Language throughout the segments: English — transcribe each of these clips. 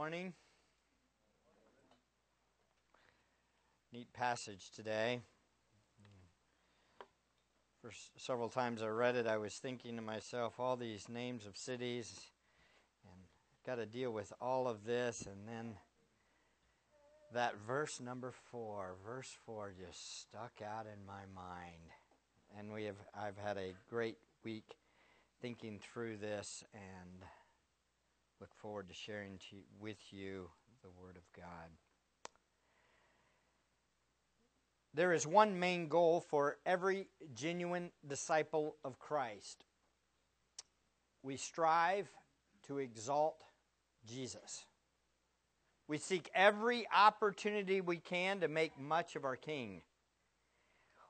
Morning. Neat passage today. For several times I read it, I was thinking to myself, all these names of cities, and got to deal with all of this, and then that verse number four, verse four, just stuck out in my mind, and we have I've had a great week thinking through this and look forward to sharing to, with you the Word of God. There is one main goal for every genuine disciple of Christ. We strive to exalt Jesus. We seek every opportunity we can to make much of our King.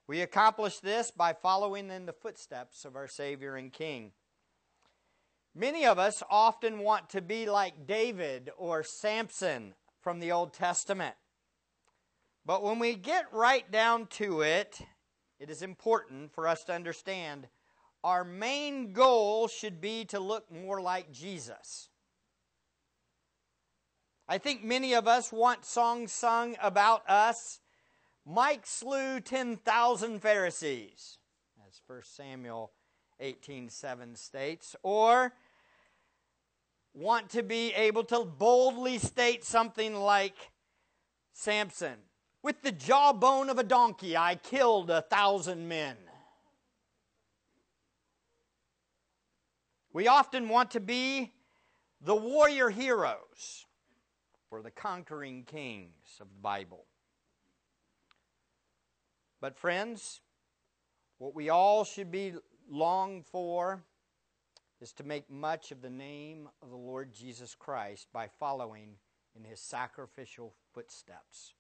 We accomplish this by following in the footsteps of our Savior and King. Many of us often want to be like David or Samson from the Old Testament. But when we get right down to it, it is important for us to understand our main goal should be to look more like Jesus. I think many of us want songs sung about us. Mike slew 10,000 Pharisees, That's 1 Samuel 18:7 states, or want to be able to boldly state something like Samson, with the jawbone of a donkey I killed a thousand men. We often want to be the warrior heroes or the conquering kings of the Bible. But, friends, what we all should be long for is to make much of the name of the Lord Jesus Christ by following in his sacrificial footsteps.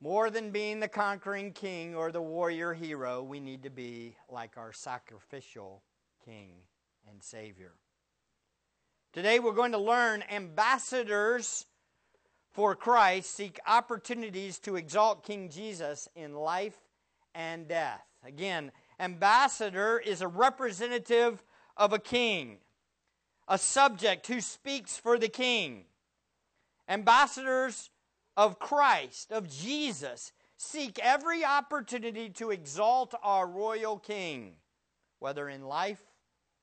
More than being the conquering king or the warrior hero, we need to be like our sacrificial king and savior. Today we're going to learn ambassadors for Christ seek opportunities to exalt King Jesus in life and death. Again, ambassador is a representative of a king, a subject who speaks for the king. Ambassadors of Christ, of Jesus, seek every opportunity to exalt our royal king, whether in life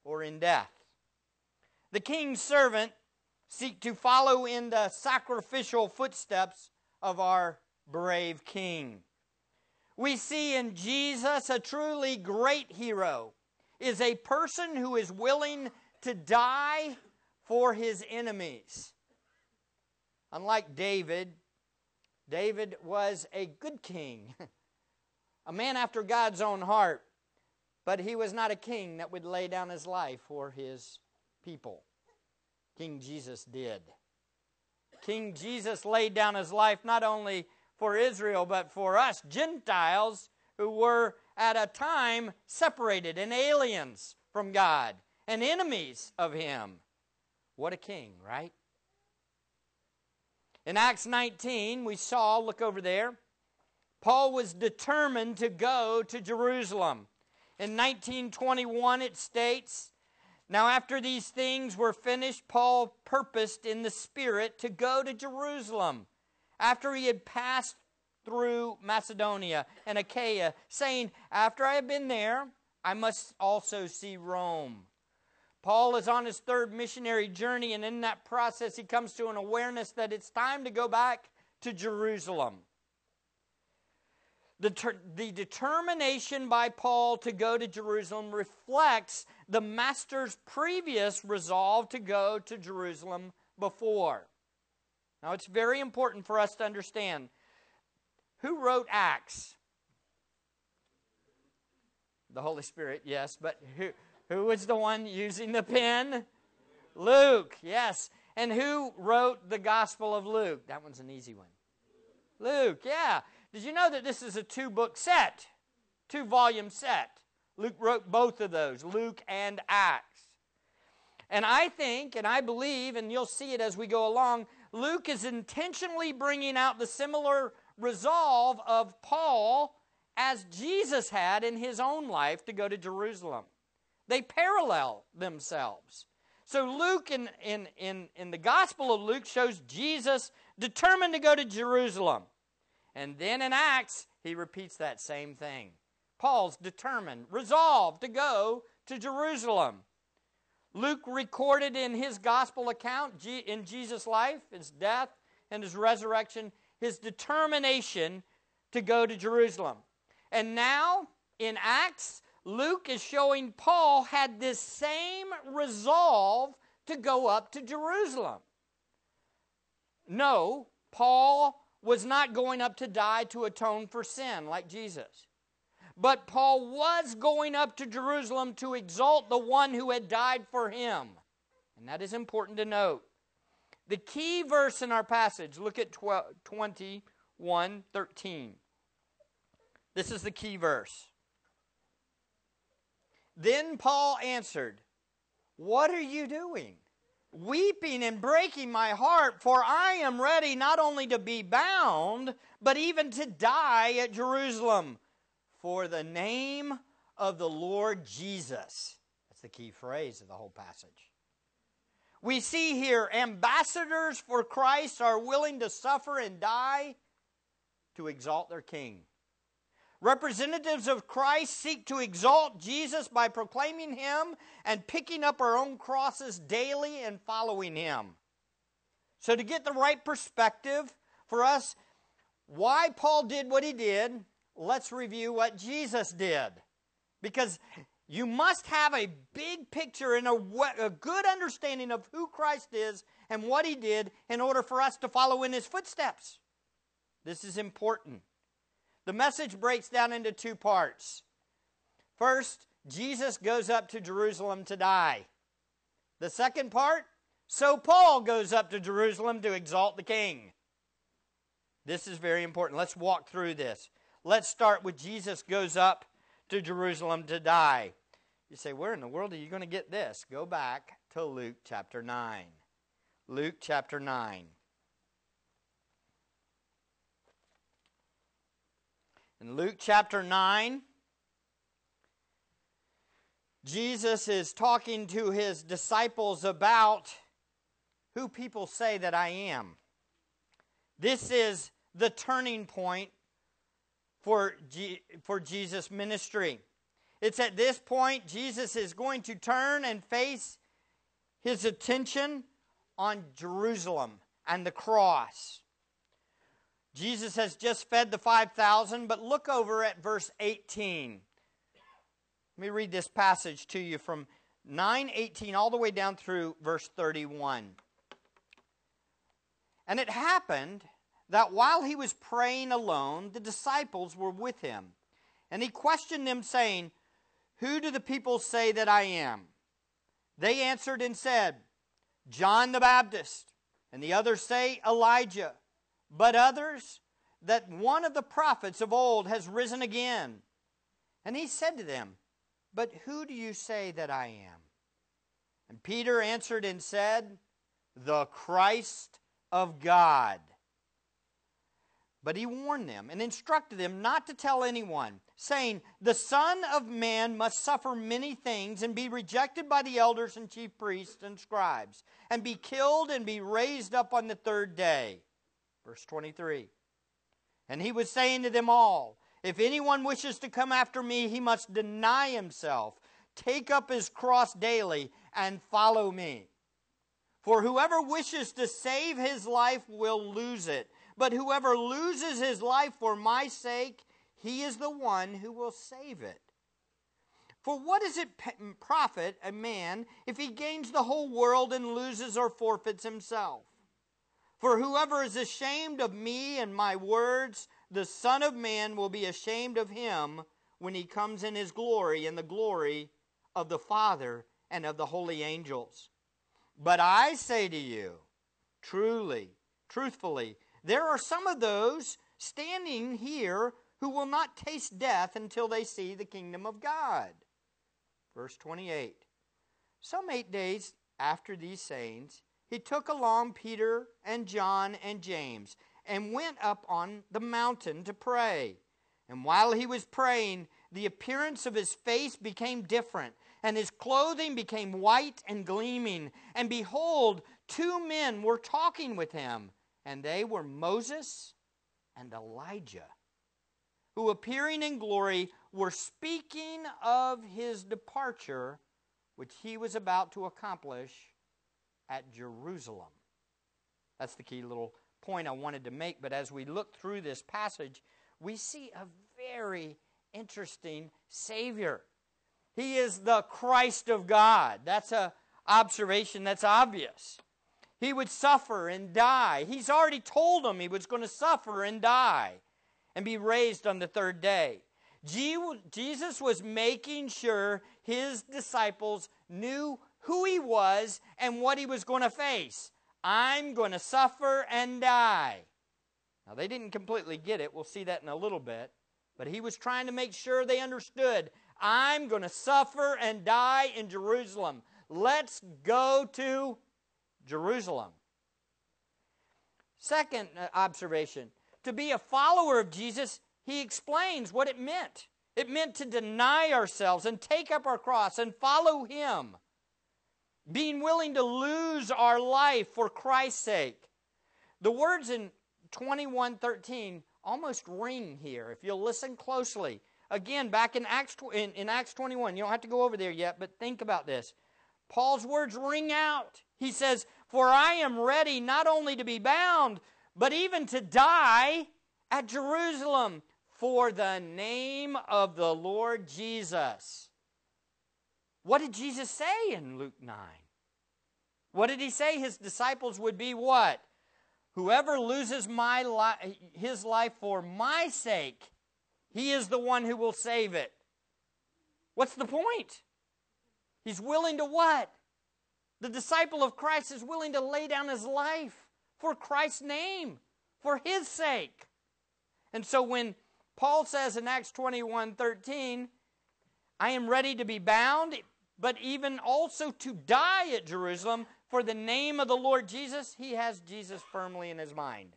or in death. The king's servant seek to follow in the sacrificial footsteps of our brave king. We see in Jesus a truly great hero is a person who is willing to die for his enemies. Unlike David, David was a good king, a man after God's own heart, but he was not a king that would lay down his life for his people. King Jesus did. King Jesus laid down his life not only for Israel, but for us Gentiles who were at a time separated and aliens from God and enemies of Him. What a king, right? In Acts 19, we saw, look over there, Paul was determined to go to Jerusalem. In 1921, it states, Now after these things were finished, Paul purposed in the Spirit to go to Jerusalem after he had passed through Macedonia and Achaia, saying, After I have been there, I must also see Rome. Paul is on his third missionary journey, and in that process, he comes to an awareness that it's time to go back to Jerusalem. The, ter- the determination by Paul to go to Jerusalem reflects the master's previous resolve to go to Jerusalem before. Now, it's very important for us to understand who wrote Acts? The Holy Spirit, yes, but who, who was the one using the pen? Luke, yes. And who wrote the Gospel of Luke? That one's an easy one. Luke, yeah. Did you know that this is a two book set? Two volume set. Luke wrote both of those, Luke and Acts. And I think, and I believe, and you'll see it as we go along, Luke is intentionally bringing out the similar resolve of Paul as Jesus had in his own life to go to Jerusalem. They parallel themselves. So Luke in, in, in, in the Gospel of Luke shows Jesus determined to go to Jerusalem. And then in Acts, he repeats that same thing. Paul's determined, resolved to go to Jerusalem. Luke recorded in his gospel account in Jesus' life, his death, and his resurrection, his determination to go to Jerusalem. And now in Acts, Luke is showing Paul had this same resolve to go up to Jerusalem. No, Paul was not going up to die to atone for sin like Jesus. But Paul was going up to Jerusalem to exalt the one who had died for him. And that is important to note. The key verse in our passage, look at 21 13. This is the key verse. Then Paul answered, What are you doing? Weeping and breaking my heart, for I am ready not only to be bound, but even to die at Jerusalem for the name of the Lord Jesus. That's the key phrase of the whole passage. We see here ambassadors for Christ are willing to suffer and die to exalt their king. Representatives of Christ seek to exalt Jesus by proclaiming him and picking up our own crosses daily and following him. So, to get the right perspective for us, why Paul did what he did, let's review what Jesus did. Because you must have a big picture and a, a, good understanding of who Christ is and what he did in order for us to follow in his footsteps. This is important. The message breaks down into two parts. First, Jesus goes up to Jerusalem to die. The second part, so Paul goes up to Jerusalem to exalt the king. This is very important. Let's walk through this. Let's start with Jesus goes up to Jerusalem to die. You say, where in the world are you going to get this? Go back to Luke chapter 9. Luke chapter 9. In Luke chapter 9, Jesus is talking to his disciples about who people say that I am. This is the turning point for, G- for Jesus' ministry. It's at this point Jesus is going to turn and face his attention on Jerusalem and the cross. Jesus has just fed the 5,000, but look over at verse 18. Let me read this passage to you from 9:18 all the way down through verse 31. And it happened that while he was praying alone, the disciples were with him. And he questioned them, saying, Who do the people say that I am? They answered and said, John the Baptist, and the others say, Elijah, but others, that one of the prophets of old has risen again. And he said to them, But who do you say that I am? And Peter answered and said, The Christ of God. But he warned them and instructed them not to tell anyone, saying, The Son of Man must suffer many things and be rejected by the elders and chief priests and scribes, and be killed and be raised up on the third day. Verse 23. And he was saying to them all, If anyone wishes to come after me, he must deny himself, take up his cross daily, and follow me. For whoever wishes to save his life will lose it but whoever loses his life for my sake, he is the one who will save it. For what does it profit a man if he gains the whole world and loses or forfeits himself? For whoever is ashamed of me and my words, the Son of Man will be ashamed of him when he comes in his glory and the glory of the Father and of the holy angels. But I say to you, truly, truthfully, there are some of those standing here who will not taste death until they see the kingdom of God. Verse 28. Some eight days after these sayings, he took along Peter and John and James and went up on the mountain to pray. And while he was praying, the appearance of his face became different, and his clothing became white and gleaming. And behold, two men were talking with him, and they were Moses and Elijah, who appearing in glory were speaking of his departure, which he was about to accomplish at Jerusalem. That's the key little point I wanted to make. But as we look through this passage, we see a very interesting Savior. He is the Christ of God. That's an observation that's obvious. He would suffer and die. He's already told them he was going to suffer and die and be raised on the third day. Jesus was making sure his disciples knew who he was and what he was going to face. I'm going to suffer and die. Now, they didn't completely get it. We'll see that in a little bit. But he was trying to make sure they understood I'm going to suffer and die in Jerusalem. Let's go to Jerusalem. Second uh, observation to be a follower of Jesus, he explains what it meant. It meant to deny ourselves and take up our cross and follow him, being willing to lose our life for Christ's sake. The words in 21:13 almost ring here if you'll listen closely. Again, back in Acts in, in Acts 21, you don't have to go over there yet, but think about this. Paul's words ring out. He says, "For I am ready not only to be bound, but even to die at Jerusalem for the name of the Lord Jesus. What did Jesus say in Luke 9? What did he say? His disciples would be what? Whoever loses my li- his life for my sake, he is the one who will save it. What's the point? He's willing to what? The disciple of Christ is willing to lay down his life for Christ's name, for his sake. And so when Paul says in Acts 21 13, I am ready to be bound, but even also to die at Jerusalem for the name of the Lord Jesus, he has Jesus firmly in his mind.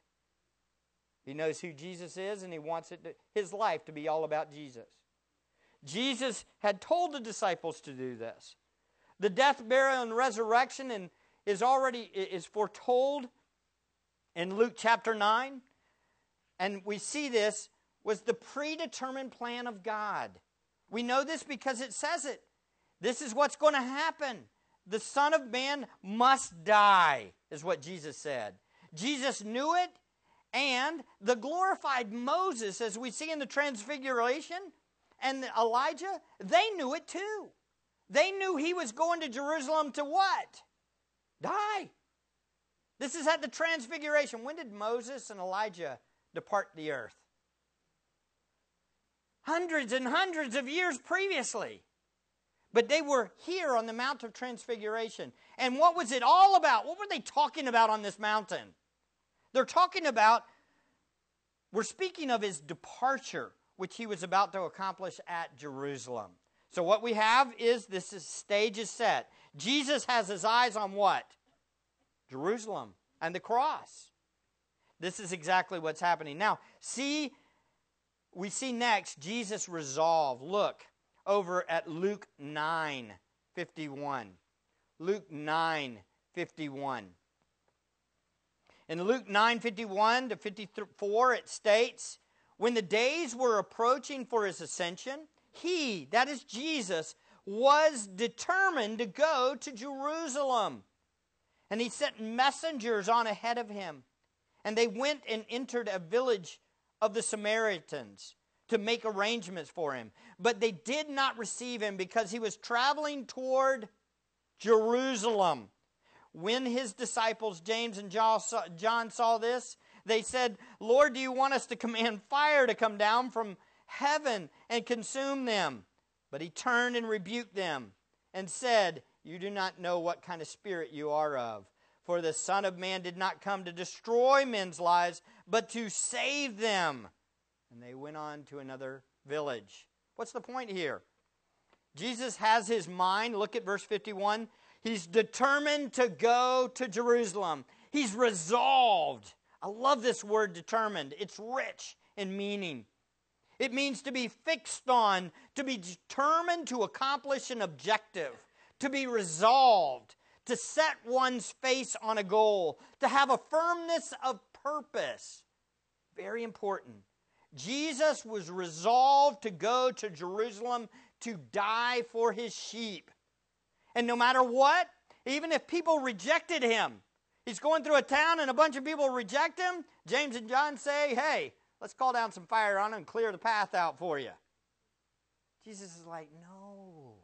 He knows who Jesus is and he wants it to, his life to be all about Jesus. Jesus had told the disciples to do this. The death, burial, and resurrection and is already is foretold in Luke chapter 9. And we see this was the predetermined plan of God. We know this because it says it. This is what's going to happen. The Son of Man must die, is what Jesus said. Jesus knew it, and the glorified Moses, as we see in the Transfiguration, and Elijah, they knew it too. They knew he was going to Jerusalem to what? Die. This is at the Transfiguration. When did Moses and Elijah depart the earth? Hundreds and hundreds of years previously. But they were here on the Mount of Transfiguration. And what was it all about? What were they talking about on this mountain? They're talking about, we're speaking of his departure, which he was about to accomplish at Jerusalem. So what we have is this is, stage is set. Jesus has his eyes on what? Jerusalem and the cross. This is exactly what's happening. Now, see, we see next Jesus' resolve. Look over at Luke 9 51. Luke 9 51. In Luke 9 51 to 54, it states, When the days were approaching for his ascension, he, that is Jesus, was determined to go to Jerusalem and he sent messengers on ahead of him. And they went and entered a village of the Samaritans to make arrangements for him. But they did not receive him because he was traveling toward Jerusalem. When his disciples, James and John, saw this, they said, Lord, do you want us to command fire to come down from heaven and consume them? But he turned and rebuked them and said, you do not know what kind of spirit you are of. For the Son of Man did not come to destroy men's lives, but to save them. And they went on to another village. What's the point here? Jesus has his mind. Look at verse 51. He's determined to go to Jerusalem. He's resolved. I love this word determined, it's rich in meaning. It means to be fixed on, to be determined to accomplish an objective, to be resolved, to set one's face on a goal, to have a firmness of purpose. Very important. Jesus was resolved to go to Jerusalem to die for his sheep. And no matter what, even if people rejected him, he's going through a town and a bunch of people reject him, James and John say, hey, let's call down some fire on him and clear the path out for you. Jesus is like, no.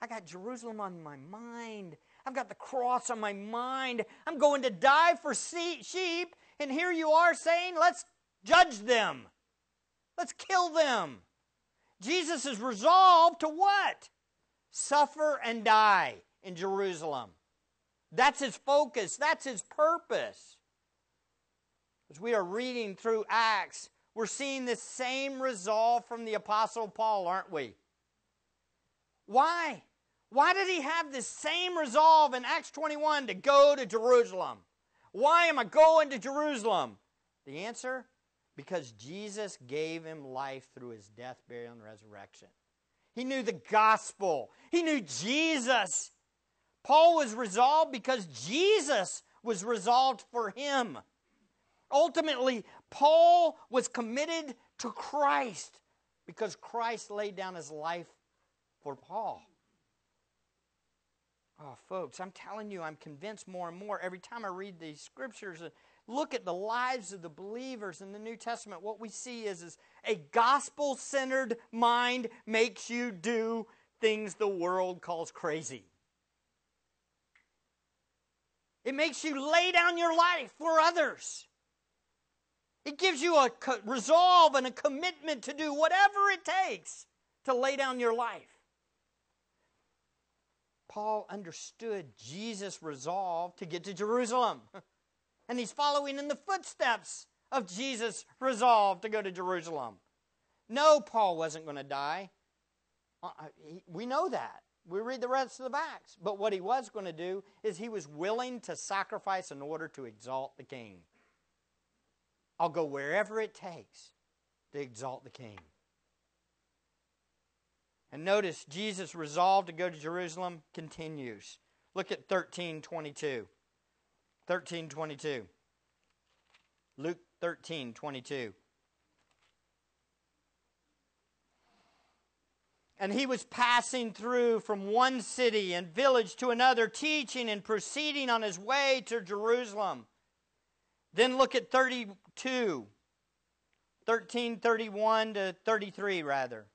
I got Jerusalem on my mind. I've got the cross on my mind. I'm going to die for sheep. And here you are saying, let's judge them. Let's kill them. Jesus is resolved to what? Suffer and die in Jerusalem. That's his focus, that's his purpose. As we are reading through Acts, we're seeing the same resolve from the Apostle Paul, aren't we? Why? Why did he have this same resolve in Acts 21 to go to Jerusalem? Why am I going to Jerusalem? The answer because Jesus gave him life through his death, burial, and resurrection. He knew the gospel, he knew Jesus. Paul was resolved because Jesus was resolved for him. Ultimately, Paul was committed to Christ because Christ laid down his life for Paul. Oh, folks, I'm telling you, I'm convinced more and more every time I read these scriptures and look at the lives of the believers in the New Testament, what we see is, is a gospel centered mind makes you do things the world calls crazy. It makes you lay down your life for others. It gives you a resolve and a commitment to do whatever it takes to lay down your life. Paul understood Jesus' resolve to get to Jerusalem. and he's following in the footsteps of Jesus' resolve to go to Jerusalem. No, Paul wasn't going to die. Uh, uh, we know that. We read the rest of the Acts. But what he was going to do is he was willing to sacrifice in order to exalt the king. I'll go wherever it takes to exalt the king. And notice Jesus' resolve to go to Jerusalem continues. Look at 1322. 13 22. Luke 13 22. And he was passing through from one city and village to another, teaching and proceeding on his way to Jerusalem. Then look at 32, 13, 31 to 33, rather.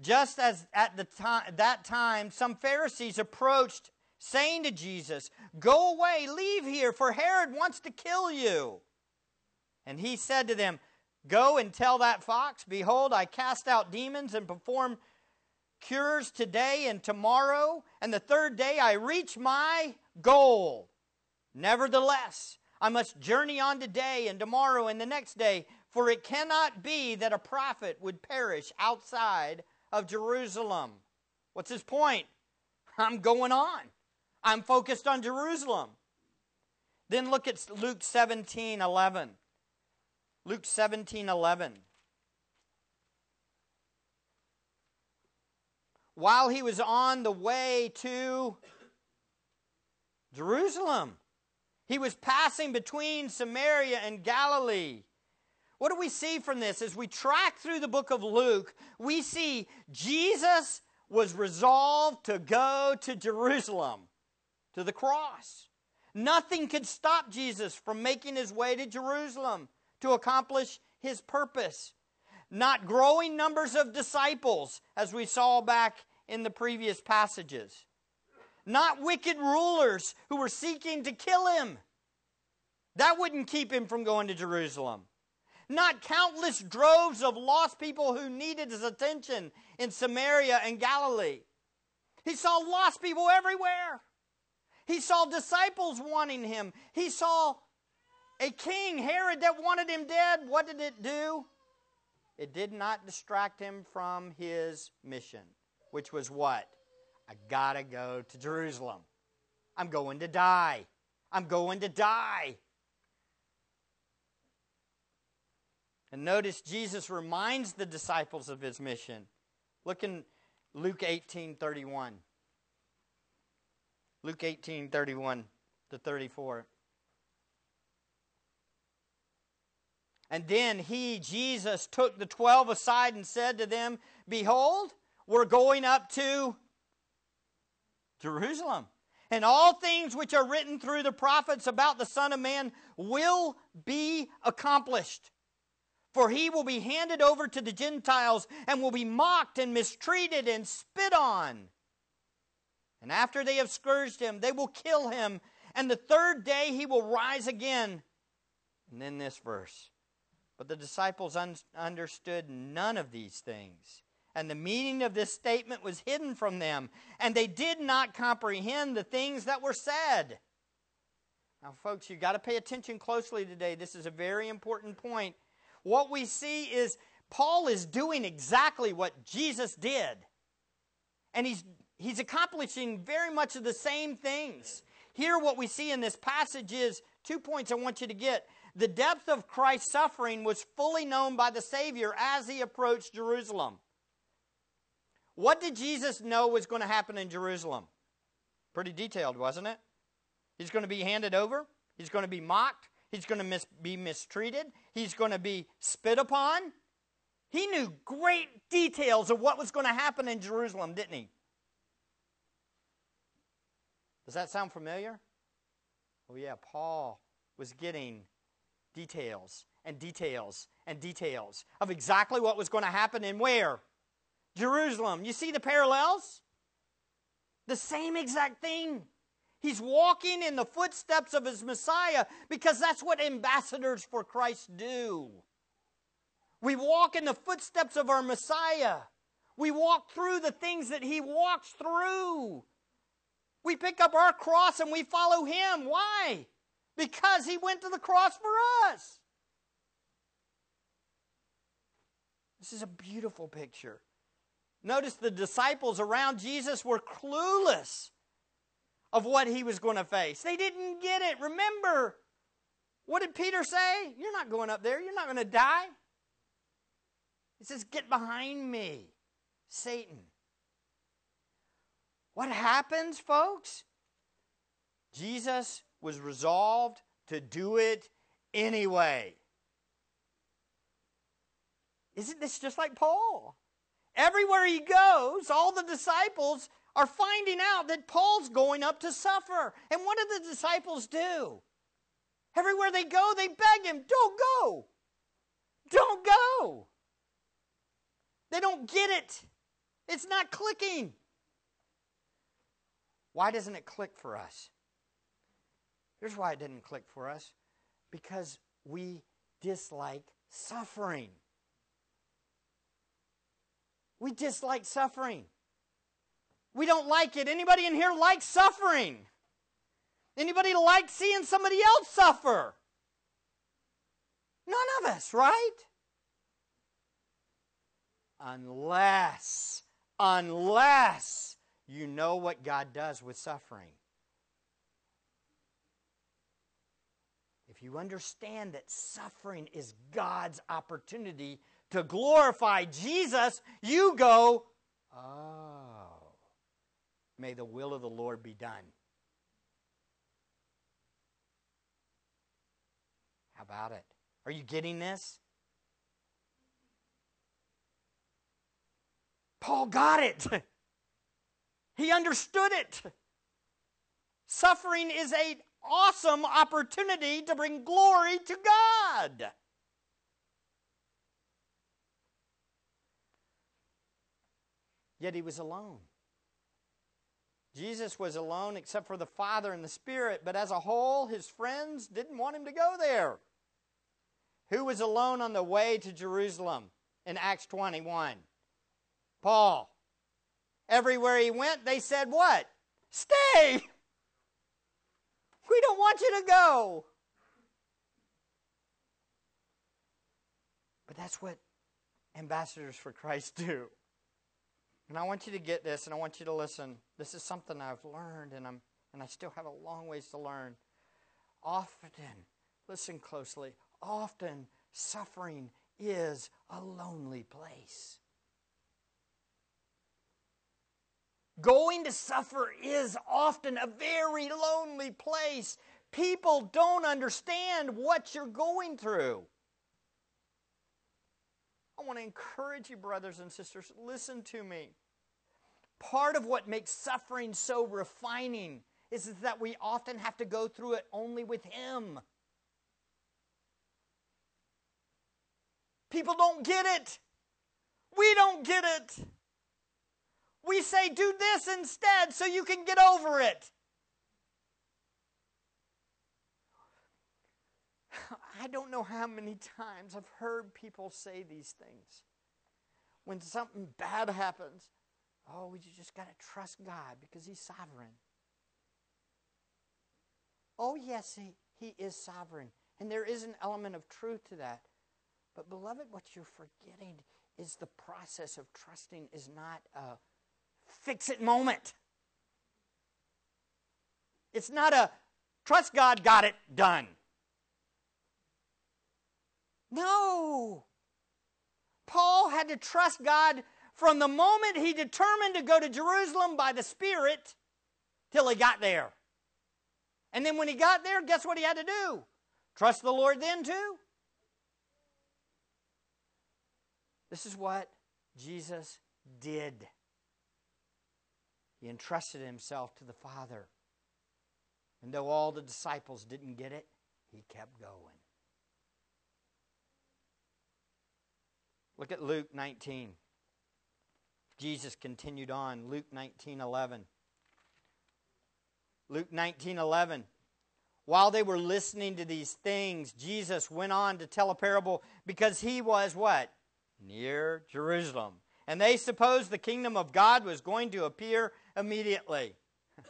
Just as at the time, that time, some Pharisees approached saying to Jesus, Go away, leave here, for Herod wants to kill you. And he said to them, Go and tell that fox, Behold, I cast out demons and perform cures today and tomorrow, and the third day I reach my goal. Nevertheless, I must journey on today and tomorrow and the next day, for it cannot be that a prophet would perish outside of Jerusalem. What's his point? I'm going on. I'm focused on Jerusalem. Then look at Luke 17 11. Luke 17 11. While he was on the way to Jerusalem, he was passing between Samaria and Galilee. What do we see from this? As we track through the book of Luke, we see Jesus was resolved to go to Jerusalem to the cross. Nothing could stop Jesus from making his way to Jerusalem to accomplish his purpose. Not growing numbers of disciples, as we saw back in the previous passages. Not wicked rulers who were seeking to kill him. That wouldn't keep him from going to Jerusalem. Not countless droves of lost people who needed his attention in Samaria and Galilee. He saw lost people everywhere. He saw disciples wanting him. He saw a king, Herod, that wanted him dead. What did it do? It did not distract him from his mission, which was what? I gotta go to Jerusalem. I'm going to die. I'm going to die. And notice Jesus reminds the disciples of his mission. Look in Luke 18 31. Luke 18 31 to 34. And then he, Jesus, took the twelve aside and said to them, Behold, we're going up to Jerusalem. And all things which are written through the prophets about the Son of Man will be accomplished. For he will be handed over to the Gentiles and will be mocked and mistreated and spit on. And after they have scourged him, they will kill him. And the third day he will rise again. And then this verse but the disciples un- understood none of these things. And the meaning of this statement was hidden from them, and they did not comprehend the things that were said. Now, folks, you've got to pay attention closely today. This is a very important point. What we see is Paul is doing exactly what Jesus did. And he's, he's accomplishing very much of the same things. Here, what we see in this passage is two points I want you to get. The depth of Christ's suffering was fully known by the Savior as he approached Jerusalem. What did Jesus know was going to happen in Jerusalem? Pretty detailed, wasn't it? He's going to be handed over, he's going to be mocked, he's going to mis- be mistreated, he's going to be spit upon. He knew great details of what was going to happen in Jerusalem, didn't he? Does that sound familiar? Oh, yeah, Paul was getting details and details and details of exactly what was going to happen and where. Jerusalem. You see the parallels? The same exact thing. He's walking in the footsteps of his Messiah because that's what ambassadors for Christ do. We walk in the footsteps of our Messiah. We walk through the things that he walks through. We pick up our cross and we follow him. Why? because he went to the cross for us. This is a beautiful picture. Notice the disciples around Jesus were clueless of what he was going to face. They didn't get it. Remember, what did Peter say? You're not going up there. You're not going to die. He says, Get behind me, Satan. What happens, folks? Jesus was resolved to do it anyway. Isn't this just like Paul? Everywhere he goes, all the disciples are finding out that Paul's going up to suffer. And what do the disciples do? Everywhere they go, they beg him, don't go. Don't go. They don't get it. It's not clicking. Why doesn't it click for us? Here's why it didn't click for us because we dislike suffering. We dislike suffering. We don't like it. Anybody in here like suffering? Anybody like seeing somebody else suffer? None of us, right? Unless, unless you know what God does with suffering. If you understand that suffering is God's opportunity to glorify Jesus, you go, oh, may the will of the Lord be done. How about it? Are you getting this? Paul got it. He understood it. Suffering is a awesome opportunity to bring glory to God. Yet he was alone. Jesus was alone except for the Father and the Spirit, but as a whole, his friends didn't want him to go there. Who was alone on the way to Jerusalem in Acts 21? Paul. Everywhere he went, they said, What? Stay! We don't want you to go. But that's what ambassadors for Christ do. And I want you to get this and I want you to listen. This is something I've learned and I'm and I still have a long ways to learn. Often, listen closely, often suffering is a lonely place. Going to suffer is often a very lonely place. People don't understand what you're going through. I want to encourage you, brothers and sisters, listen to me. Part of what makes suffering so refining is, that we often have to go through it only with Him. People don't get it. We don't get it. We say, do this instead so you can get over it. I don't know how many times I've heard people say these things. When something bad happens, oh, we just got to trust God because He's sovereign. Oh, yes, he, he is sovereign. And there is an element of truth to that. But, beloved, what you're forgetting is the process of trusting is not a fix it moment. It's not a trust God, got it, done. No. Paul had to trust God from the moment he determined to go to Jerusalem by the Spirit till he got there. And then when he got there, guess what he had to do? Trust the Lord then too. This is what Jesus did. He entrusted himself to the Father. And though all the disciples didn't get it, he kept going. Look at Luke 19. Jesus continued on. Luke 19 11. Luke 19 11. While they were listening to these things, Jesus went on to tell a parable because he was what? Near Jerusalem. And they supposed the kingdom of God was going to appear immediately.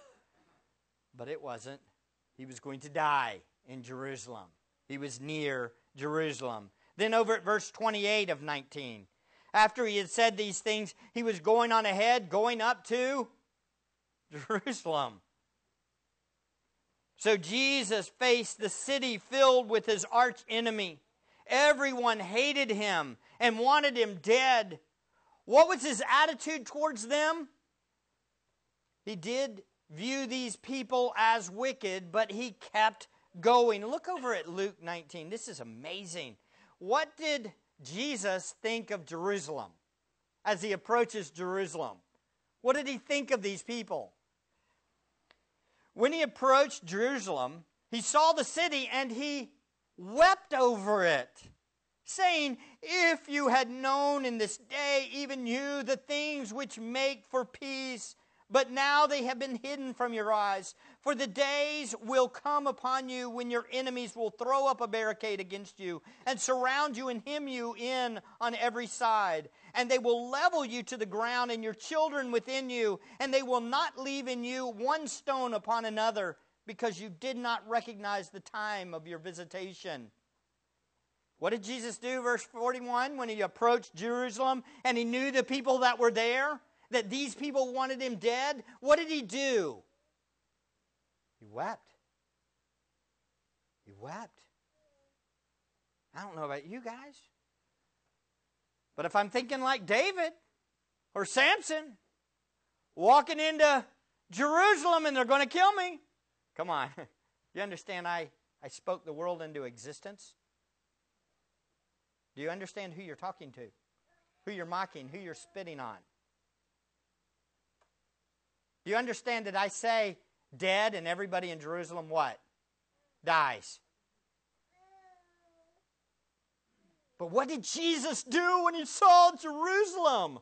but it wasn't. He was going to die in Jerusalem. He was near Jerusalem. Then over at verse 28 of 19. After he had said these things, he was going on ahead, going up to Jerusalem. So Jesus faced the city filled with his arch enemy. Everyone hated him and wanted him dead. What was his attitude towards them? He did view these people as wicked, but he kept going. Look over at Luke 19. This is amazing. What did Jesus think of Jerusalem as he approaches Jerusalem? What did he think of these people? When he approached Jerusalem, he saw the city and he wept over it, saying, If you had known in this day, even you, the things which make for peace, but now they have been hidden from your eyes. For the days will come upon you when your enemies will throw up a barricade against you and surround you and hem you in on every side. And they will level you to the ground and your children within you, and they will not leave in you one stone upon another because you did not recognize the time of your visitation. What did Jesus do, verse 41, when he approached Jerusalem and he knew the people that were there? That these people wanted him dead, what did he do? He wept. He wept. I don't know about you guys. But if I'm thinking like David or Samson, walking into Jerusalem and they're going to kill me, come on. you understand I, I spoke the world into existence? Do you understand who you're talking to? Who you're mocking, who you're spitting on? Do you understand that I say dead and everybody in Jerusalem what? Dies. But what did Jesus do when he saw Jerusalem?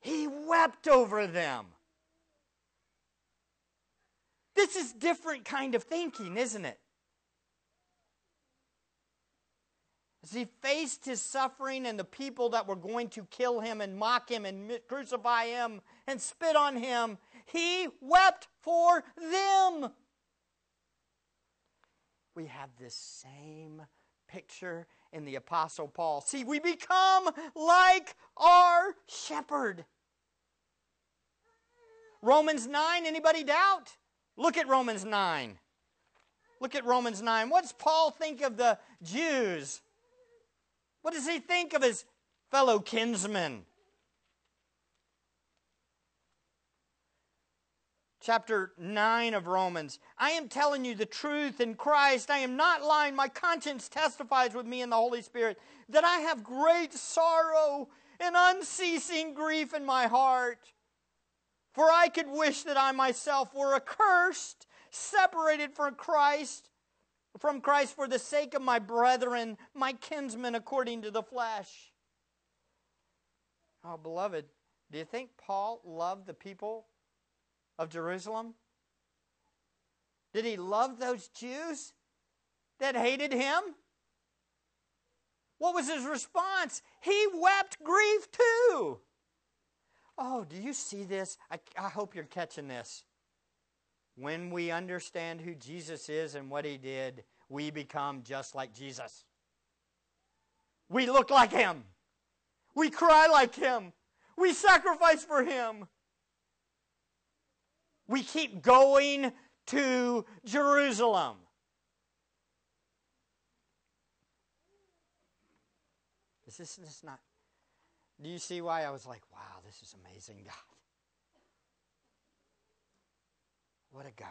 He wept over them. This is different kind of thinking, isn't it? As he faced his suffering and the people that were going to kill him and mock him and crucify him and spit on him, he wept for them. We have this same picture in the Apostle Paul. See, we become like our shepherd. Romans 9, anybody doubt? Look at Romans 9. Look at Romans 9. What's Paul think of the Jews? What does he think of his fellow kinsmen? chapter 9 of Romans. I am telling you the truth in Christ. I am not lying. My conscience testifies with me in the Holy Spirit that I have great sorrow and unceasing grief in my heart. For I could wish that I myself were accursed, separated from Christ, from Christ for the sake of my brethren, my kinsmen according to the flesh. Oh, beloved, do you think Paul loved the people of Jerusalem? Did he love those Jews that hated him? What was his response? He wept grief too. Oh, do you see this? I, I hope you're catching this. When we understand who Jesus is and what he did, we become just like Jesus. We look like him. We cry like him. We sacrifice for him. We keep going to Jerusalem. Is this, this not? Do you see why I was like, wow, this is amazing, God? What a God.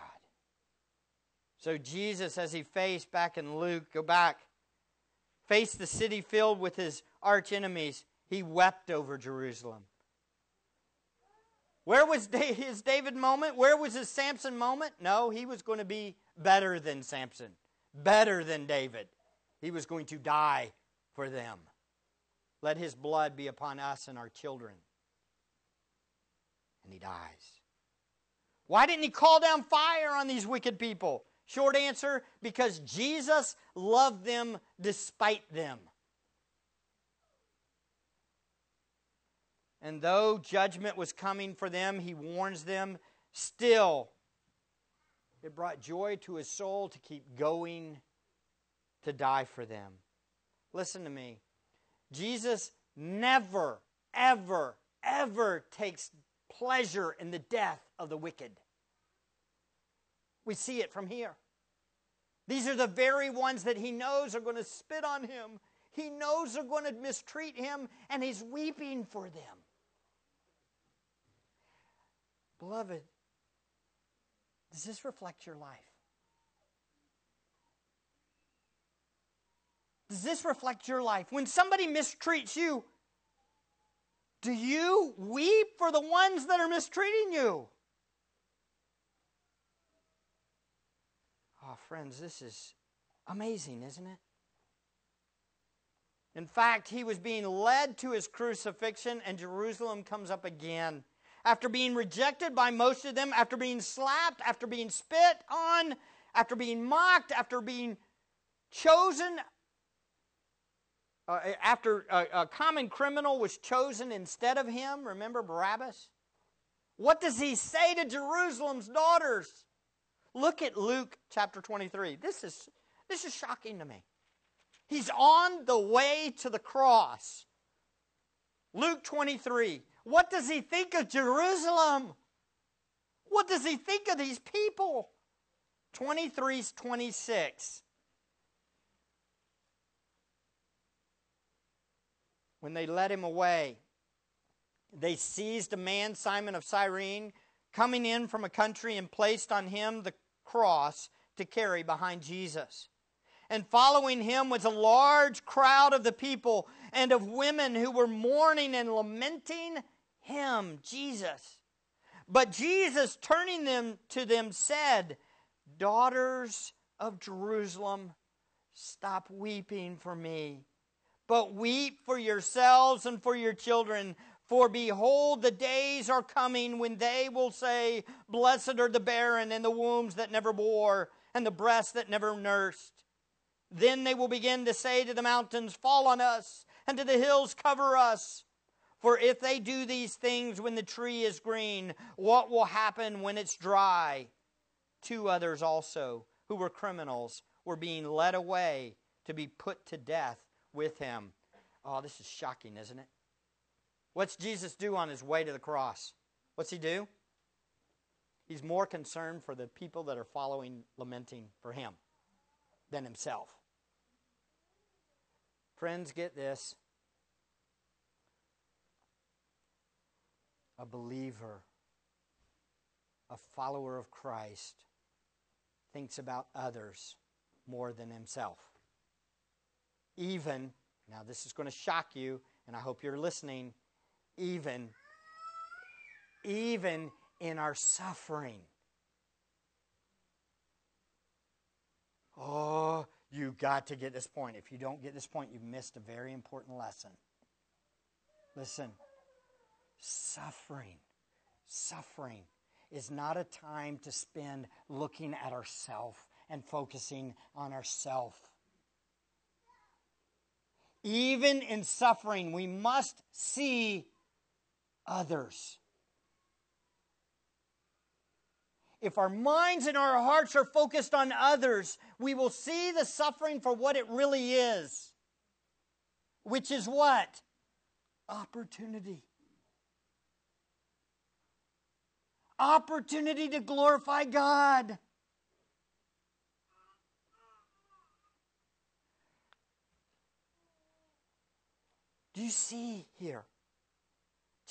So, Jesus, as he faced back in Luke, go back, faced the city filled with his arch enemies, he wept over Jerusalem. Where was his David moment? Where was his Samson moment? No, he was going to be better than Samson, better than David. He was going to die for them. Let his blood be upon us and our children. And he dies. Why didn't he call down fire on these wicked people? Short answer because Jesus loved them despite them. And though judgment was coming for them, he warns them, still, it brought joy to his soul to keep going to die for them. Listen to me. Jesus never, ever, ever takes pleasure in the death of the wicked. We see it from here. These are the very ones that he knows are going to spit on him. He knows are going to mistreat him, and he's weeping for them. Beloved, does this reflect your life? Does this reflect your life? When somebody mistreats you, do you weep for the ones that are mistreating you? Oh, friends, this is amazing, isn't it? In fact, he was being led to his crucifixion, and Jerusalem comes up again after being rejected by most of them, after being slapped, after being spit on, after being mocked, after being chosen, uh, after a, a common criminal was chosen instead of him, remember Barabbas? What does he say to Jerusalem's daughters? Look at Luke chapter 23. This is, this is shocking to me. He's on the way to the cross. Luke 23. What does he think of Jerusalem? What does he think of these people? 23 26. When they led him away, they seized a man, Simon of Cyrene, coming in from a country, and placed on him the cross to carry behind Jesus. And following him was a large crowd of the people and of women who were mourning and lamenting him, Jesus. But Jesus, turning them to them, said, Daughters of Jerusalem, stop weeping for me, but weep for yourselves and for your children. For behold, the days are coming when they will say, Blessed are the barren and the wombs that never bore, and the breasts that never nursed. Then they will begin to say to the mountains, Fall on us, and to the hills, Cover us. For if they do these things when the tree is green, what will happen when it's dry? Two others also, who were criminals, were being led away to be put to death with him. Oh, this is shocking, isn't it? What's Jesus do on his way to the cross? What's he do? He's more concerned for the people that are following, lamenting for him than himself. Friends, get this. A believer, a follower of Christ, thinks about others more than himself. Even, now this is going to shock you, and I hope you're listening, even, even in our suffering. Oh, you got to get this point. If you don't get this point, you've missed a very important lesson. Listen, suffering, suffering is not a time to spend looking at ourself and focusing on ourself. Even in suffering, we must see others. If our minds and our hearts are focused on others, we will see the suffering for what it really is, which is what? Opportunity. Opportunity to glorify God. Do you see here?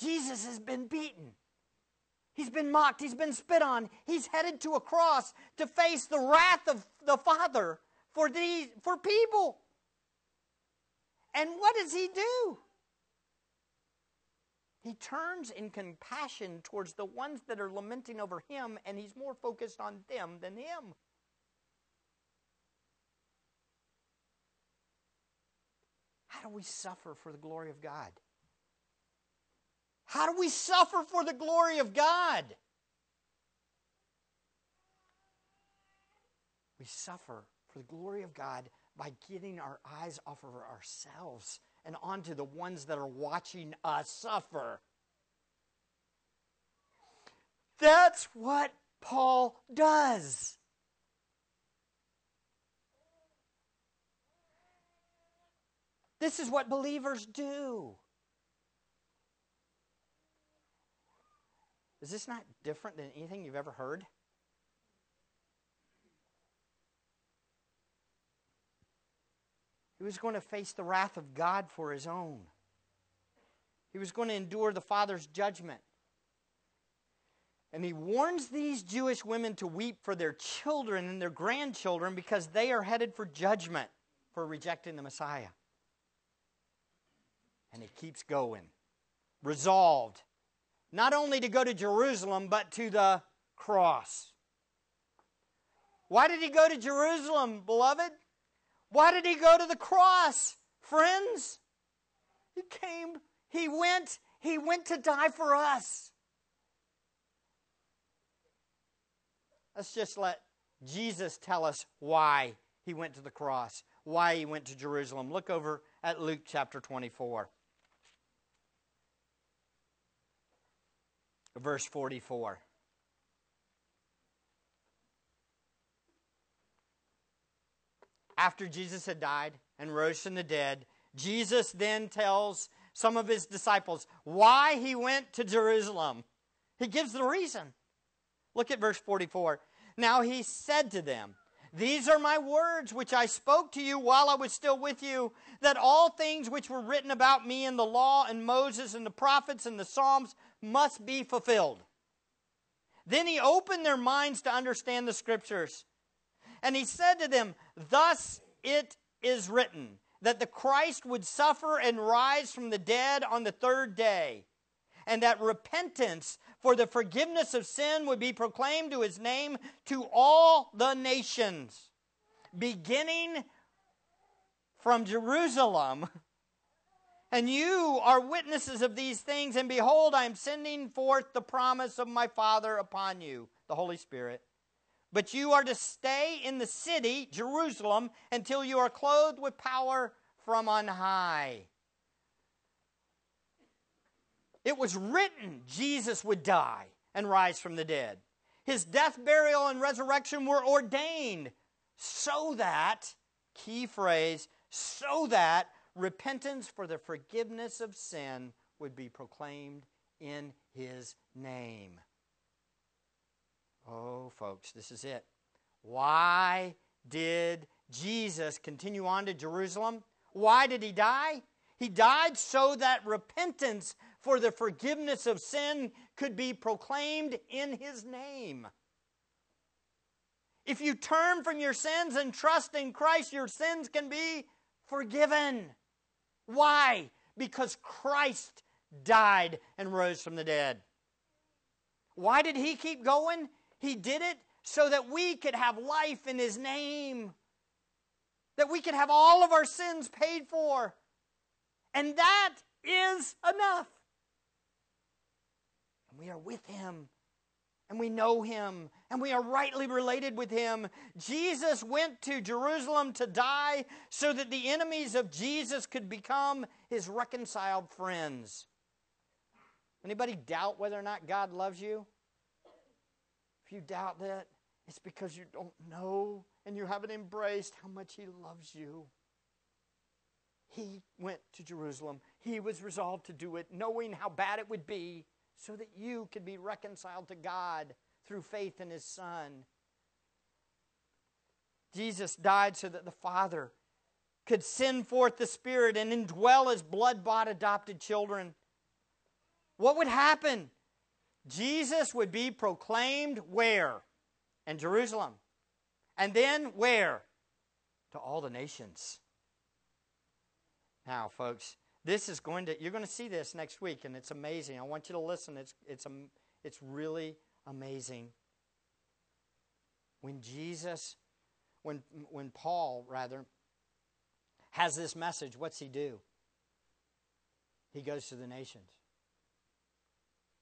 Jesus has been beaten. He's been mocked. He's been spit on. He's headed to a cross to face the wrath of the Father for, these, for people. And what does he do? He turns in compassion towards the ones that are lamenting over him, and he's more focused on them than him. How do we suffer for the glory of God? How do we suffer for the glory of God? We suffer for the glory of God by getting our eyes off of ourselves and onto the ones that are watching us suffer. That's what Paul does. This is what believers do. Is this not different than anything you've ever heard? He was going to face the wrath of God for his own. He was going to endure the Father's judgment. And he warns these Jewish women to weep for their children and their grandchildren because they are headed for judgment for rejecting the Messiah. And he keeps going, resolved not only to go to Jerusalem, but to the cross. Why did he go to Jerusalem, beloved? Why did he go to the cross, friends? He came, he went, he went to die for us. Let's just let Jesus tell us why he went to the cross, why he went to Jerusalem. Look over at Luke chapter 24. Verse 44. After Jesus had died and rose from the dead, Jesus then tells some of his disciples why he went to Jerusalem. He gives the reason. Look at verse 44. Now he said to them, These are my words which I spoke to you while I was still with you, that all things which were written about me in the law and Moses and the prophets and the Psalms must be fulfilled. Then he opened their minds to understand the scriptures. And he said to them, Thus it is written, that the Christ would suffer and rise from the dead on the third day, and that repentance for the forgiveness of sin would be proclaimed to his name to all the nations, beginning from Jerusalem. And you are witnesses of these things, and behold, I am sending forth the promise of my Father upon you, the Holy Spirit. But you are to stay in the city, Jerusalem, until you are clothed with power from on high. It was written Jesus would die and rise from the dead. His death, burial, and resurrection were ordained so that, key phrase, so that repentance for the forgiveness of sin would be proclaimed in his name. Oh, folks, this is it. Why did Jesus continue on to Jerusalem? Why did he die? He died so that repentance for the forgiveness of sin could be proclaimed in his name. If you turn from your sins and trust in Christ, your sins can be forgiven. Why? Because Christ died and rose from the dead. Why did he keep going? He did it so that we could have life in his name, that we could have all of our sins paid for. And that is enough. And we are with him and we know him and we are rightly related with him. Jesus went to Jerusalem to die so that the enemies of Jesus could become his reconciled friends. Anybody doubt whether or not God loves you? If you doubt that, it's because you don't know and you haven't embraced how much he loves you. He went to Jerusalem. He was resolved to do it, knowing how bad it would be so that you could be reconciled to God through faith in His Son. Jesus died so that the Father could send forth the Spirit and indwell His blood bought adopted children. What would happen? Jesus would be proclaimed where? In Jerusalem. And then where? To all the nations. Now, folks, this is going to, you're going to see this next week, and it's amazing. I want you to listen. It's, it's, a it's really amazing. When Jesus, when, when Paul, rather, has this message, what's he do? He goes to the nations.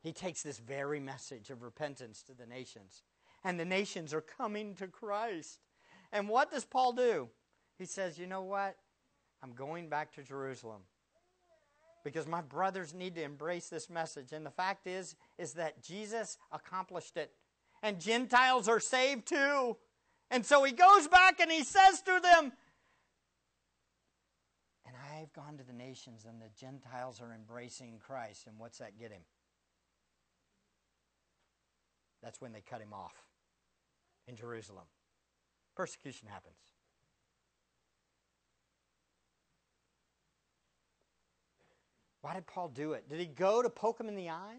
He takes this very message of repentance to the nations. And the nations are coming to Christ. And what does Paul do? He says, You know what? I'm going back to Jerusalem because my brothers need to embrace this message. And the fact is, is that Jesus accomplished it. And Gentiles are saved too. And so he goes back and he says to them, And I've gone to the nations, and the Gentiles are embracing Christ. And what's that get him? That's when they cut him off in Jerusalem. Persecution happens. Why did Paul do it? Did he go to poke him in the eye?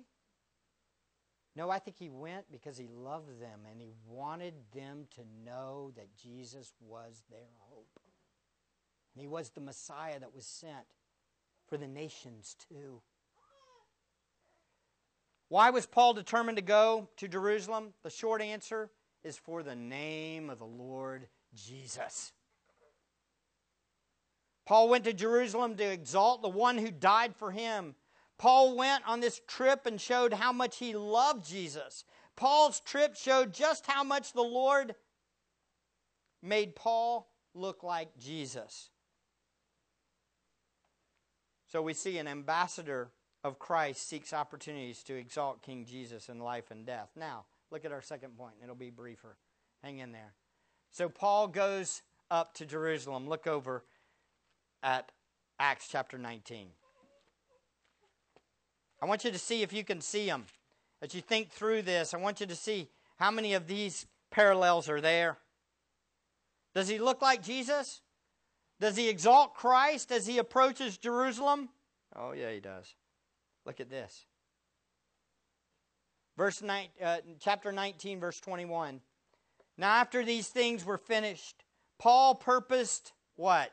No, I think he went because he loved them and he wanted them to know that Jesus was their hope. He was the Messiah that was sent for the nations too. Why was Paul determined to go to Jerusalem? The short answer is for the name of the Lord Jesus. Paul went to Jerusalem to exalt the one who died for him. Paul went on this trip and showed how much he loved Jesus. Paul's trip showed just how much the Lord made Paul look like Jesus. So we see an ambassador of Christ seeks opportunities to exalt King Jesus in life and death. Now, look at our second point. It'll be briefer. Hang in there. So Paul goes up to Jerusalem. Look over at Acts chapter 19. I want you to see if you can see them. As you think through this, I want you to see how many of these parallels are there. Does he look like Jesus? Does he exalt Christ as he approaches Jerusalem? Oh, yeah, he does. Look at this. Verse nine, uh, chapter 19, verse 21. Now, after these things were finished, Paul purposed what?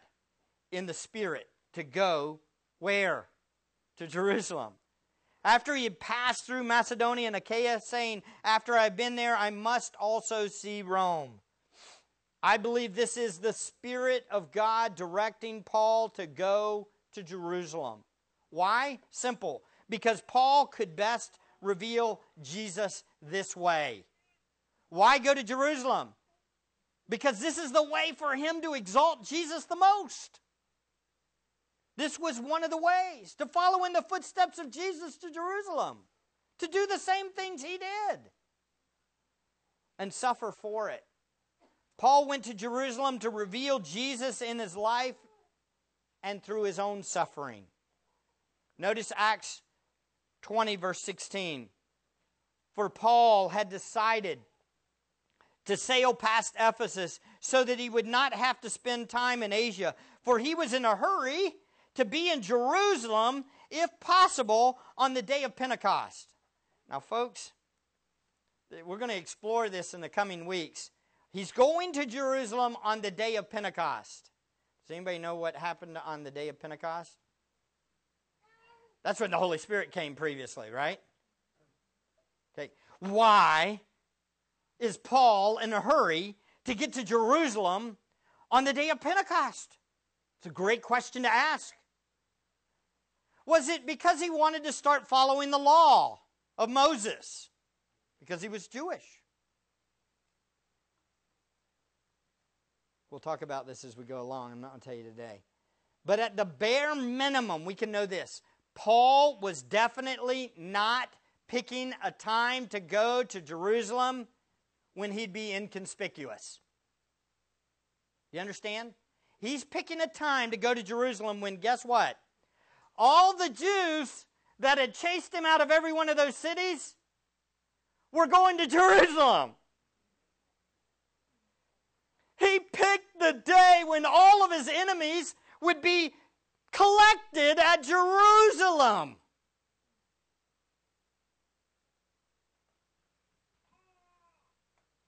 In the Spirit to go where? To Jerusalem. After he had passed through Macedonia and Achaia, saying, After I've been there, I must also see Rome. I believe this is the Spirit of God directing Paul to go to Jerusalem. Why? Simple. Because Paul could best reveal Jesus this way. Why go to Jerusalem? Because this is the way for him to exalt Jesus the most. This was one of the ways to follow in the footsteps of Jesus to Jerusalem, to do the same things he did, and suffer for it. Paul went to Jerusalem to reveal Jesus in his life and through his own suffering. Notice Acts 20, verse 16. For Paul had decided to sail past Ephesus so that he would not have to spend time in Asia, for he was in a hurry to be in Jerusalem, if possible, on the day of Pentecost. Now, folks, we're going to explore this in the coming weeks. He's going to Jerusalem on the day of Pentecost. Does anybody know what happened on the day of Pentecost? That's when the Holy Spirit came previously, right? Okay. Why is Paul in a hurry to get to Jerusalem on the day of Pentecost? It's a great question to ask. Was it because he wanted to start following the law of Moses? Because he was Jewish? We'll talk about this as we go along. I'm not going to tell you today. But at the bare minimum, we can know this Paul was definitely not picking a time to go to Jerusalem when he'd be inconspicuous. You understand? He's picking a time to go to Jerusalem when, guess what? All the Jews that had chased him out of every one of those cities were going to Jerusalem. He picked the day when all of his enemies would be collected at Jerusalem.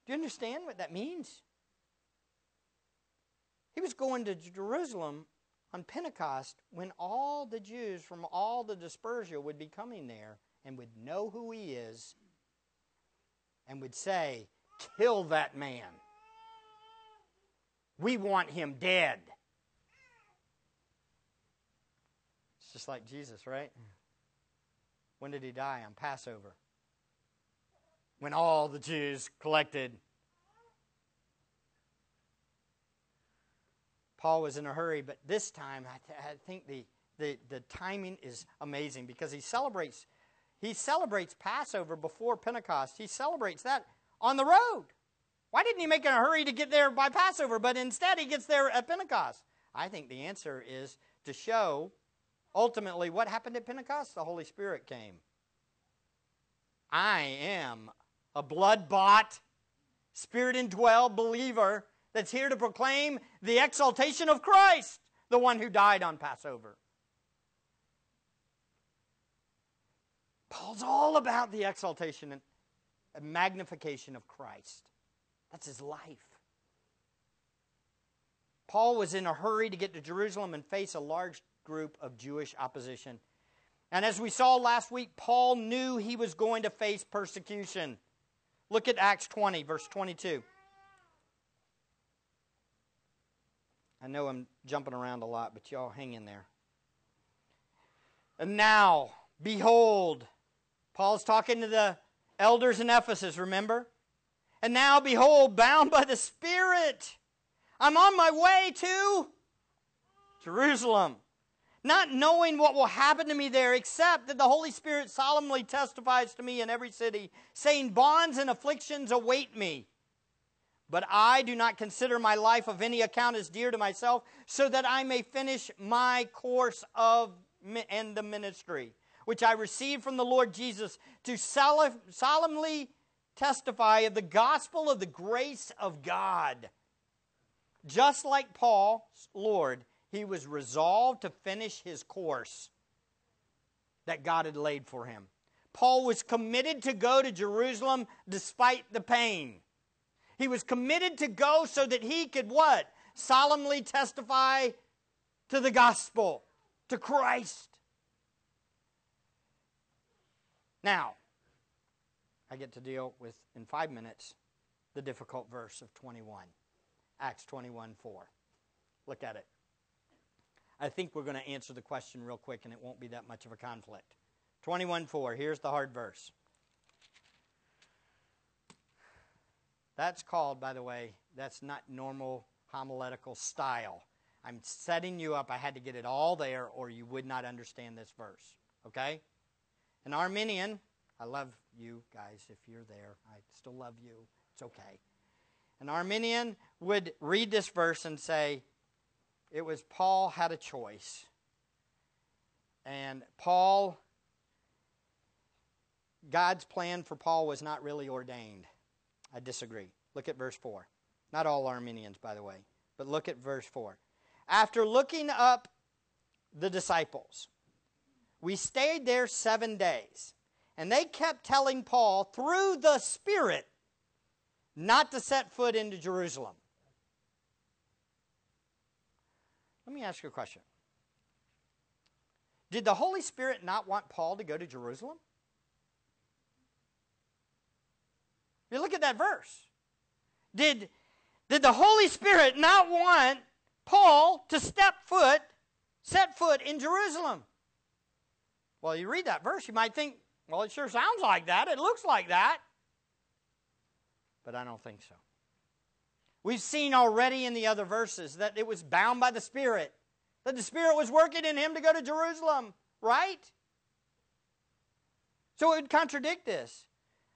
Do you understand what that means? He was going to Jerusalem on Pentecost when all the Jews from all the dispersia would be coming there and would know who he is and would say, Kill that man. We want him dead. It's just like Jesus, right? Mm. When did he die? On Passover when all the Jews collected. Paul was in a hurry, but this time I, th- I think the, the, the timing is amazing because he celebrates he celebrates Passover before Pentecost. He celebrates that on the road. Why didn't he make in a hurry to get there by Passover, but instead he gets there at Pentecost? I think the answer is to show ultimately what happened at Pentecost. The Holy Spirit came. I am a blood bought, spirit indwelled believer that's here to proclaim the exaltation of Christ, the one who died on Passover. Paul's all about the exaltation and magnification of Christ. That's his life. Paul was in a hurry to get to Jerusalem and face a large group of Jewish opposition. And as we saw last week, Paul knew he was going to face persecution. Look at Acts 20, verse 22. I know I'm jumping around a lot, but y'all hang in there. And now, behold, Paul's talking to the elders in Ephesus, remember? And now, behold, bound by the Spirit, I'm on my way to Jerusalem not knowing what will happen to me there, except that the Holy Spirit solemnly testifies to me in every city, saying, Bonds and afflictions await me. But I do not consider my life of any account as dear to myself, so that I may finish my course of and the ministry, which I received from the Lord Jesus, to solemnly testify of the gospel of the grace of God. Just like Paul, Lord, he was resolved to finish his course that God had laid for him. Paul was committed to go to Jerusalem despite the pain. He was committed to go so that he could what? Solemnly testify to the gospel, to Christ. Now, I get to deal with, in five minutes, the difficult verse of 21. Acts 21 4. Look at it. I think we're going to answer the question real quick and it won't be that much of a conflict. 21 4, here's the hard verse. That's called, by the way, that's not normal homiletical style. I'm setting you up. I had to get it all there or you would not understand this verse. Okay? An Arminian, I love you guys if you're there. I still love you. It's okay. An Arminian would read this verse and say, it was Paul had a choice. And Paul, God's plan for Paul was not really ordained. I disagree. Look at verse 4. Not all Arminians, by the way, but look at verse 4. After looking up the disciples, we stayed there seven days, and they kept telling Paul through the Spirit not to set foot into Jerusalem. Let me ask you a question. Did the Holy Spirit not want Paul to go to Jerusalem? You look at that verse. Did, did the Holy Spirit not want Paul to step foot, set foot in Jerusalem? Well, you read that verse, you might think, well, it sure sounds like that. It looks like that. But I don't think so. We've seen already in the other verses that it was bound by the Spirit, that the Spirit was working in him to go to Jerusalem, right? So it would contradict this.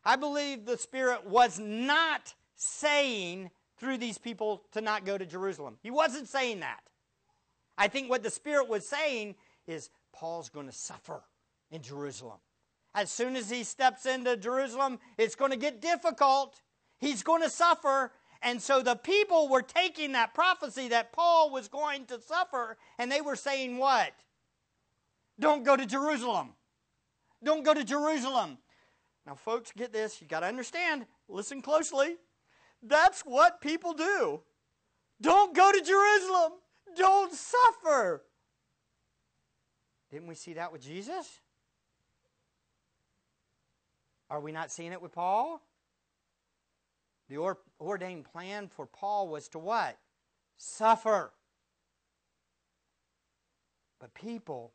I believe the Spirit was not saying through these people to not go to Jerusalem. He wasn't saying that. I think what the Spirit was saying is Paul's going to suffer in Jerusalem. As soon as he steps into Jerusalem, it's going to get difficult. He's going to suffer. And so the people were taking that prophecy that Paul was going to suffer, and they were saying, What? Don't go to Jerusalem. Don't go to Jerusalem. Now, folks, get this. You got to understand. Listen closely. That's what people do. Don't go to Jerusalem. Don't suffer. Didn't we see that with Jesus? Are we not seeing it with Paul? The ordained plan for Paul was to what? Suffer. But people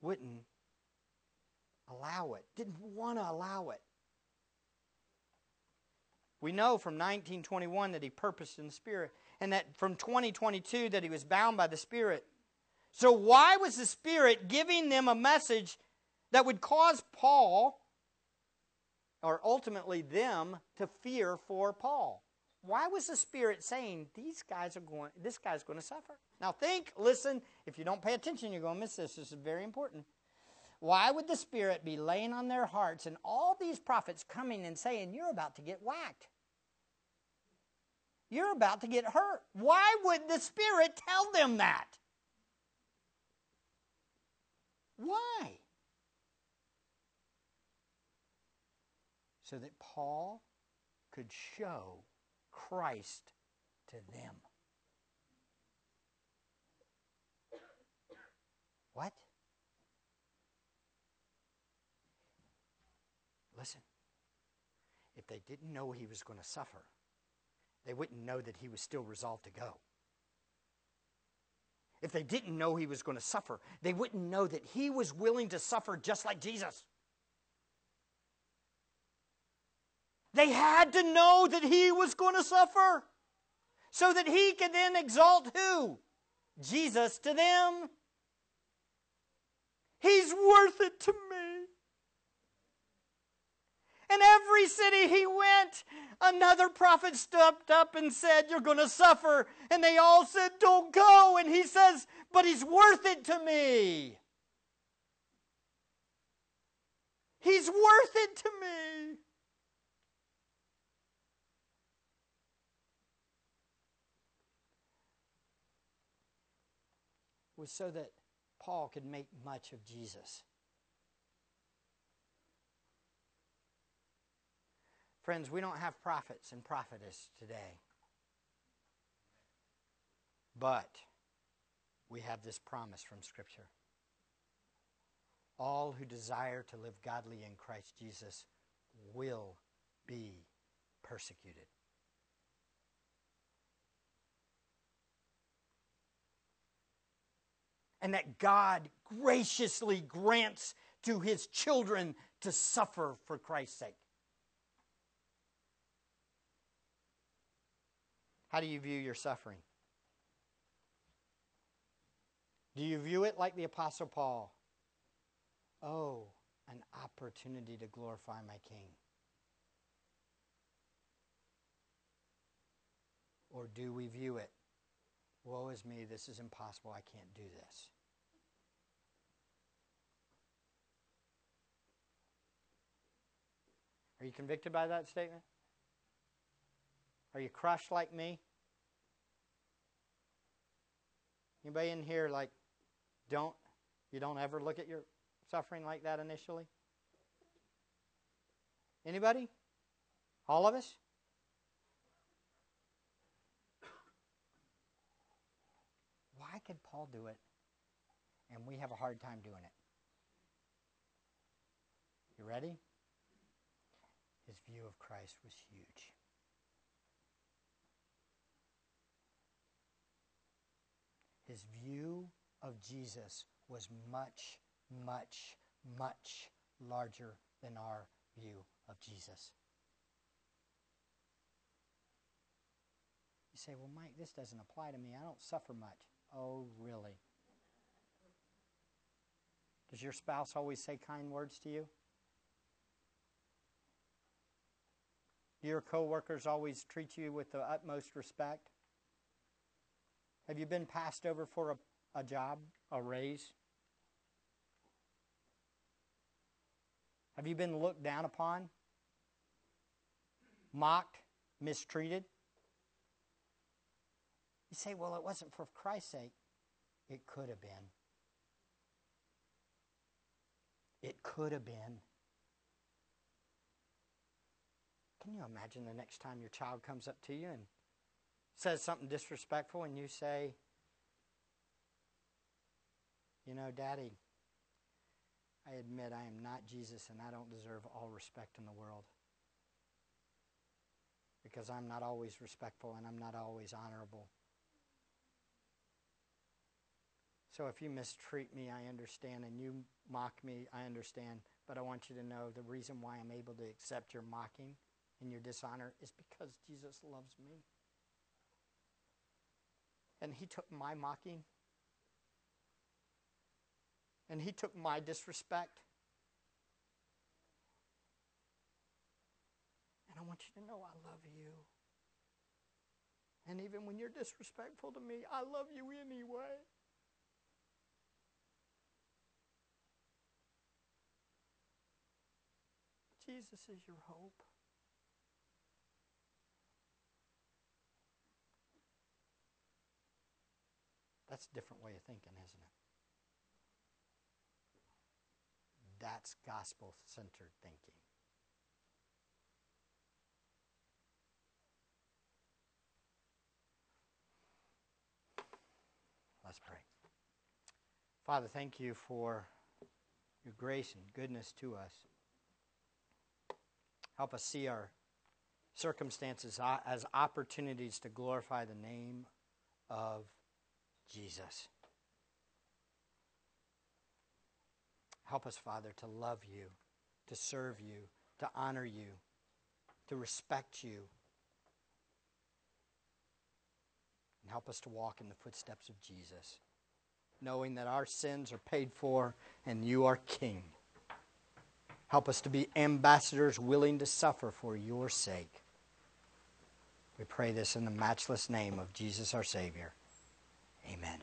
wouldn't allow it, didn't want to allow it. We know from 1921 that he purposed in the Spirit, and that from 2022 that he was bound by the Spirit. So, why was the Spirit giving them a message that would cause Paul, or ultimately them, to fear for Paul? Why was the Spirit saying these guys are going? This guy's going to suffer. Now, think, listen. If you don't pay attention, you're going to miss this. This is very important. Why would the Spirit be laying on their hearts and all these prophets coming and saying, You're about to get whacked? You're about to get hurt. Why would the Spirit tell them that? Why? So that Paul could show Christ to them. What? Listen, if they didn't know he was going to suffer, they wouldn't know that he was still resolved to go. If they didn't know he was going to suffer, they wouldn't know that he was willing to suffer just like Jesus. They had to know that he was going to suffer so that he could then exalt who? Jesus to them. He's worth it to me. And every city he went, another prophet stepped up and said, You're going to suffer. And they all said, Don't go. And he says, But he's worth it to me. He's worth it to me. Was so that Paul could make much of Jesus. Friends, we don't have prophets and prophetess today. But we have this promise from Scripture. All who desire to live godly in Christ Jesus will be persecuted. And that God graciously grants to his children to suffer for Christ's sake. How do you view your suffering? Do you view it like the Apostle Paul? Oh, an opportunity to glorify my King. Or do we view it? Woe is me, this is impossible, I can't do this. Are you convicted by that statement? Are you crushed like me? Anybody in here like don't you don't ever look at your suffering like that initially? Anybody? All of us? Why could Paul do it and we have a hard time doing it? You ready? His view of Christ was huge. His view of Jesus was much, much, much larger than our view of Jesus. You say, well, Mike, this doesn't apply to me. I don't suffer much. Oh, really? Does your spouse always say kind words to you? Do your coworkers always treat you with the utmost respect? Have you been passed over for a, a job, a raise? Have you been looked down upon? Mocked? Mistreated? You say, well, it wasn't for Christ's sake. It could have been. It could have been. Can you imagine the next time your child comes up to you and says something disrespectful and you say, You know, Daddy, I admit I am not Jesus and I don't deserve all respect in the world. Because I'm not always respectful and I'm not always honorable. So if you mistreat me, I understand, and you mock me, I understand. But I want you to know the reason why I'm able to accept your mocking and your dishonor is because Jesus loves me. And he took my mocking, and he took my disrespect. And I want you to know I love you. And even when you're disrespectful to me, I love you anyway. Jesus is your hope. That's a different way of thinking, isn't it? That's gospel centered thinking. Let's pray. Father, thank you for your grace and goodness to us. Help us see our circumstances uh, as opportunities to glorify the name of Jesus. Help us, Father, to love you, to serve you, to honor you, to respect you. And help us to walk in the footsteps of Jesus, knowing that our sins are paid for and you are King. Help us to be ambassadors willing to suffer for your sake. We pray this in the matchless name of Jesus our Savior. Amen.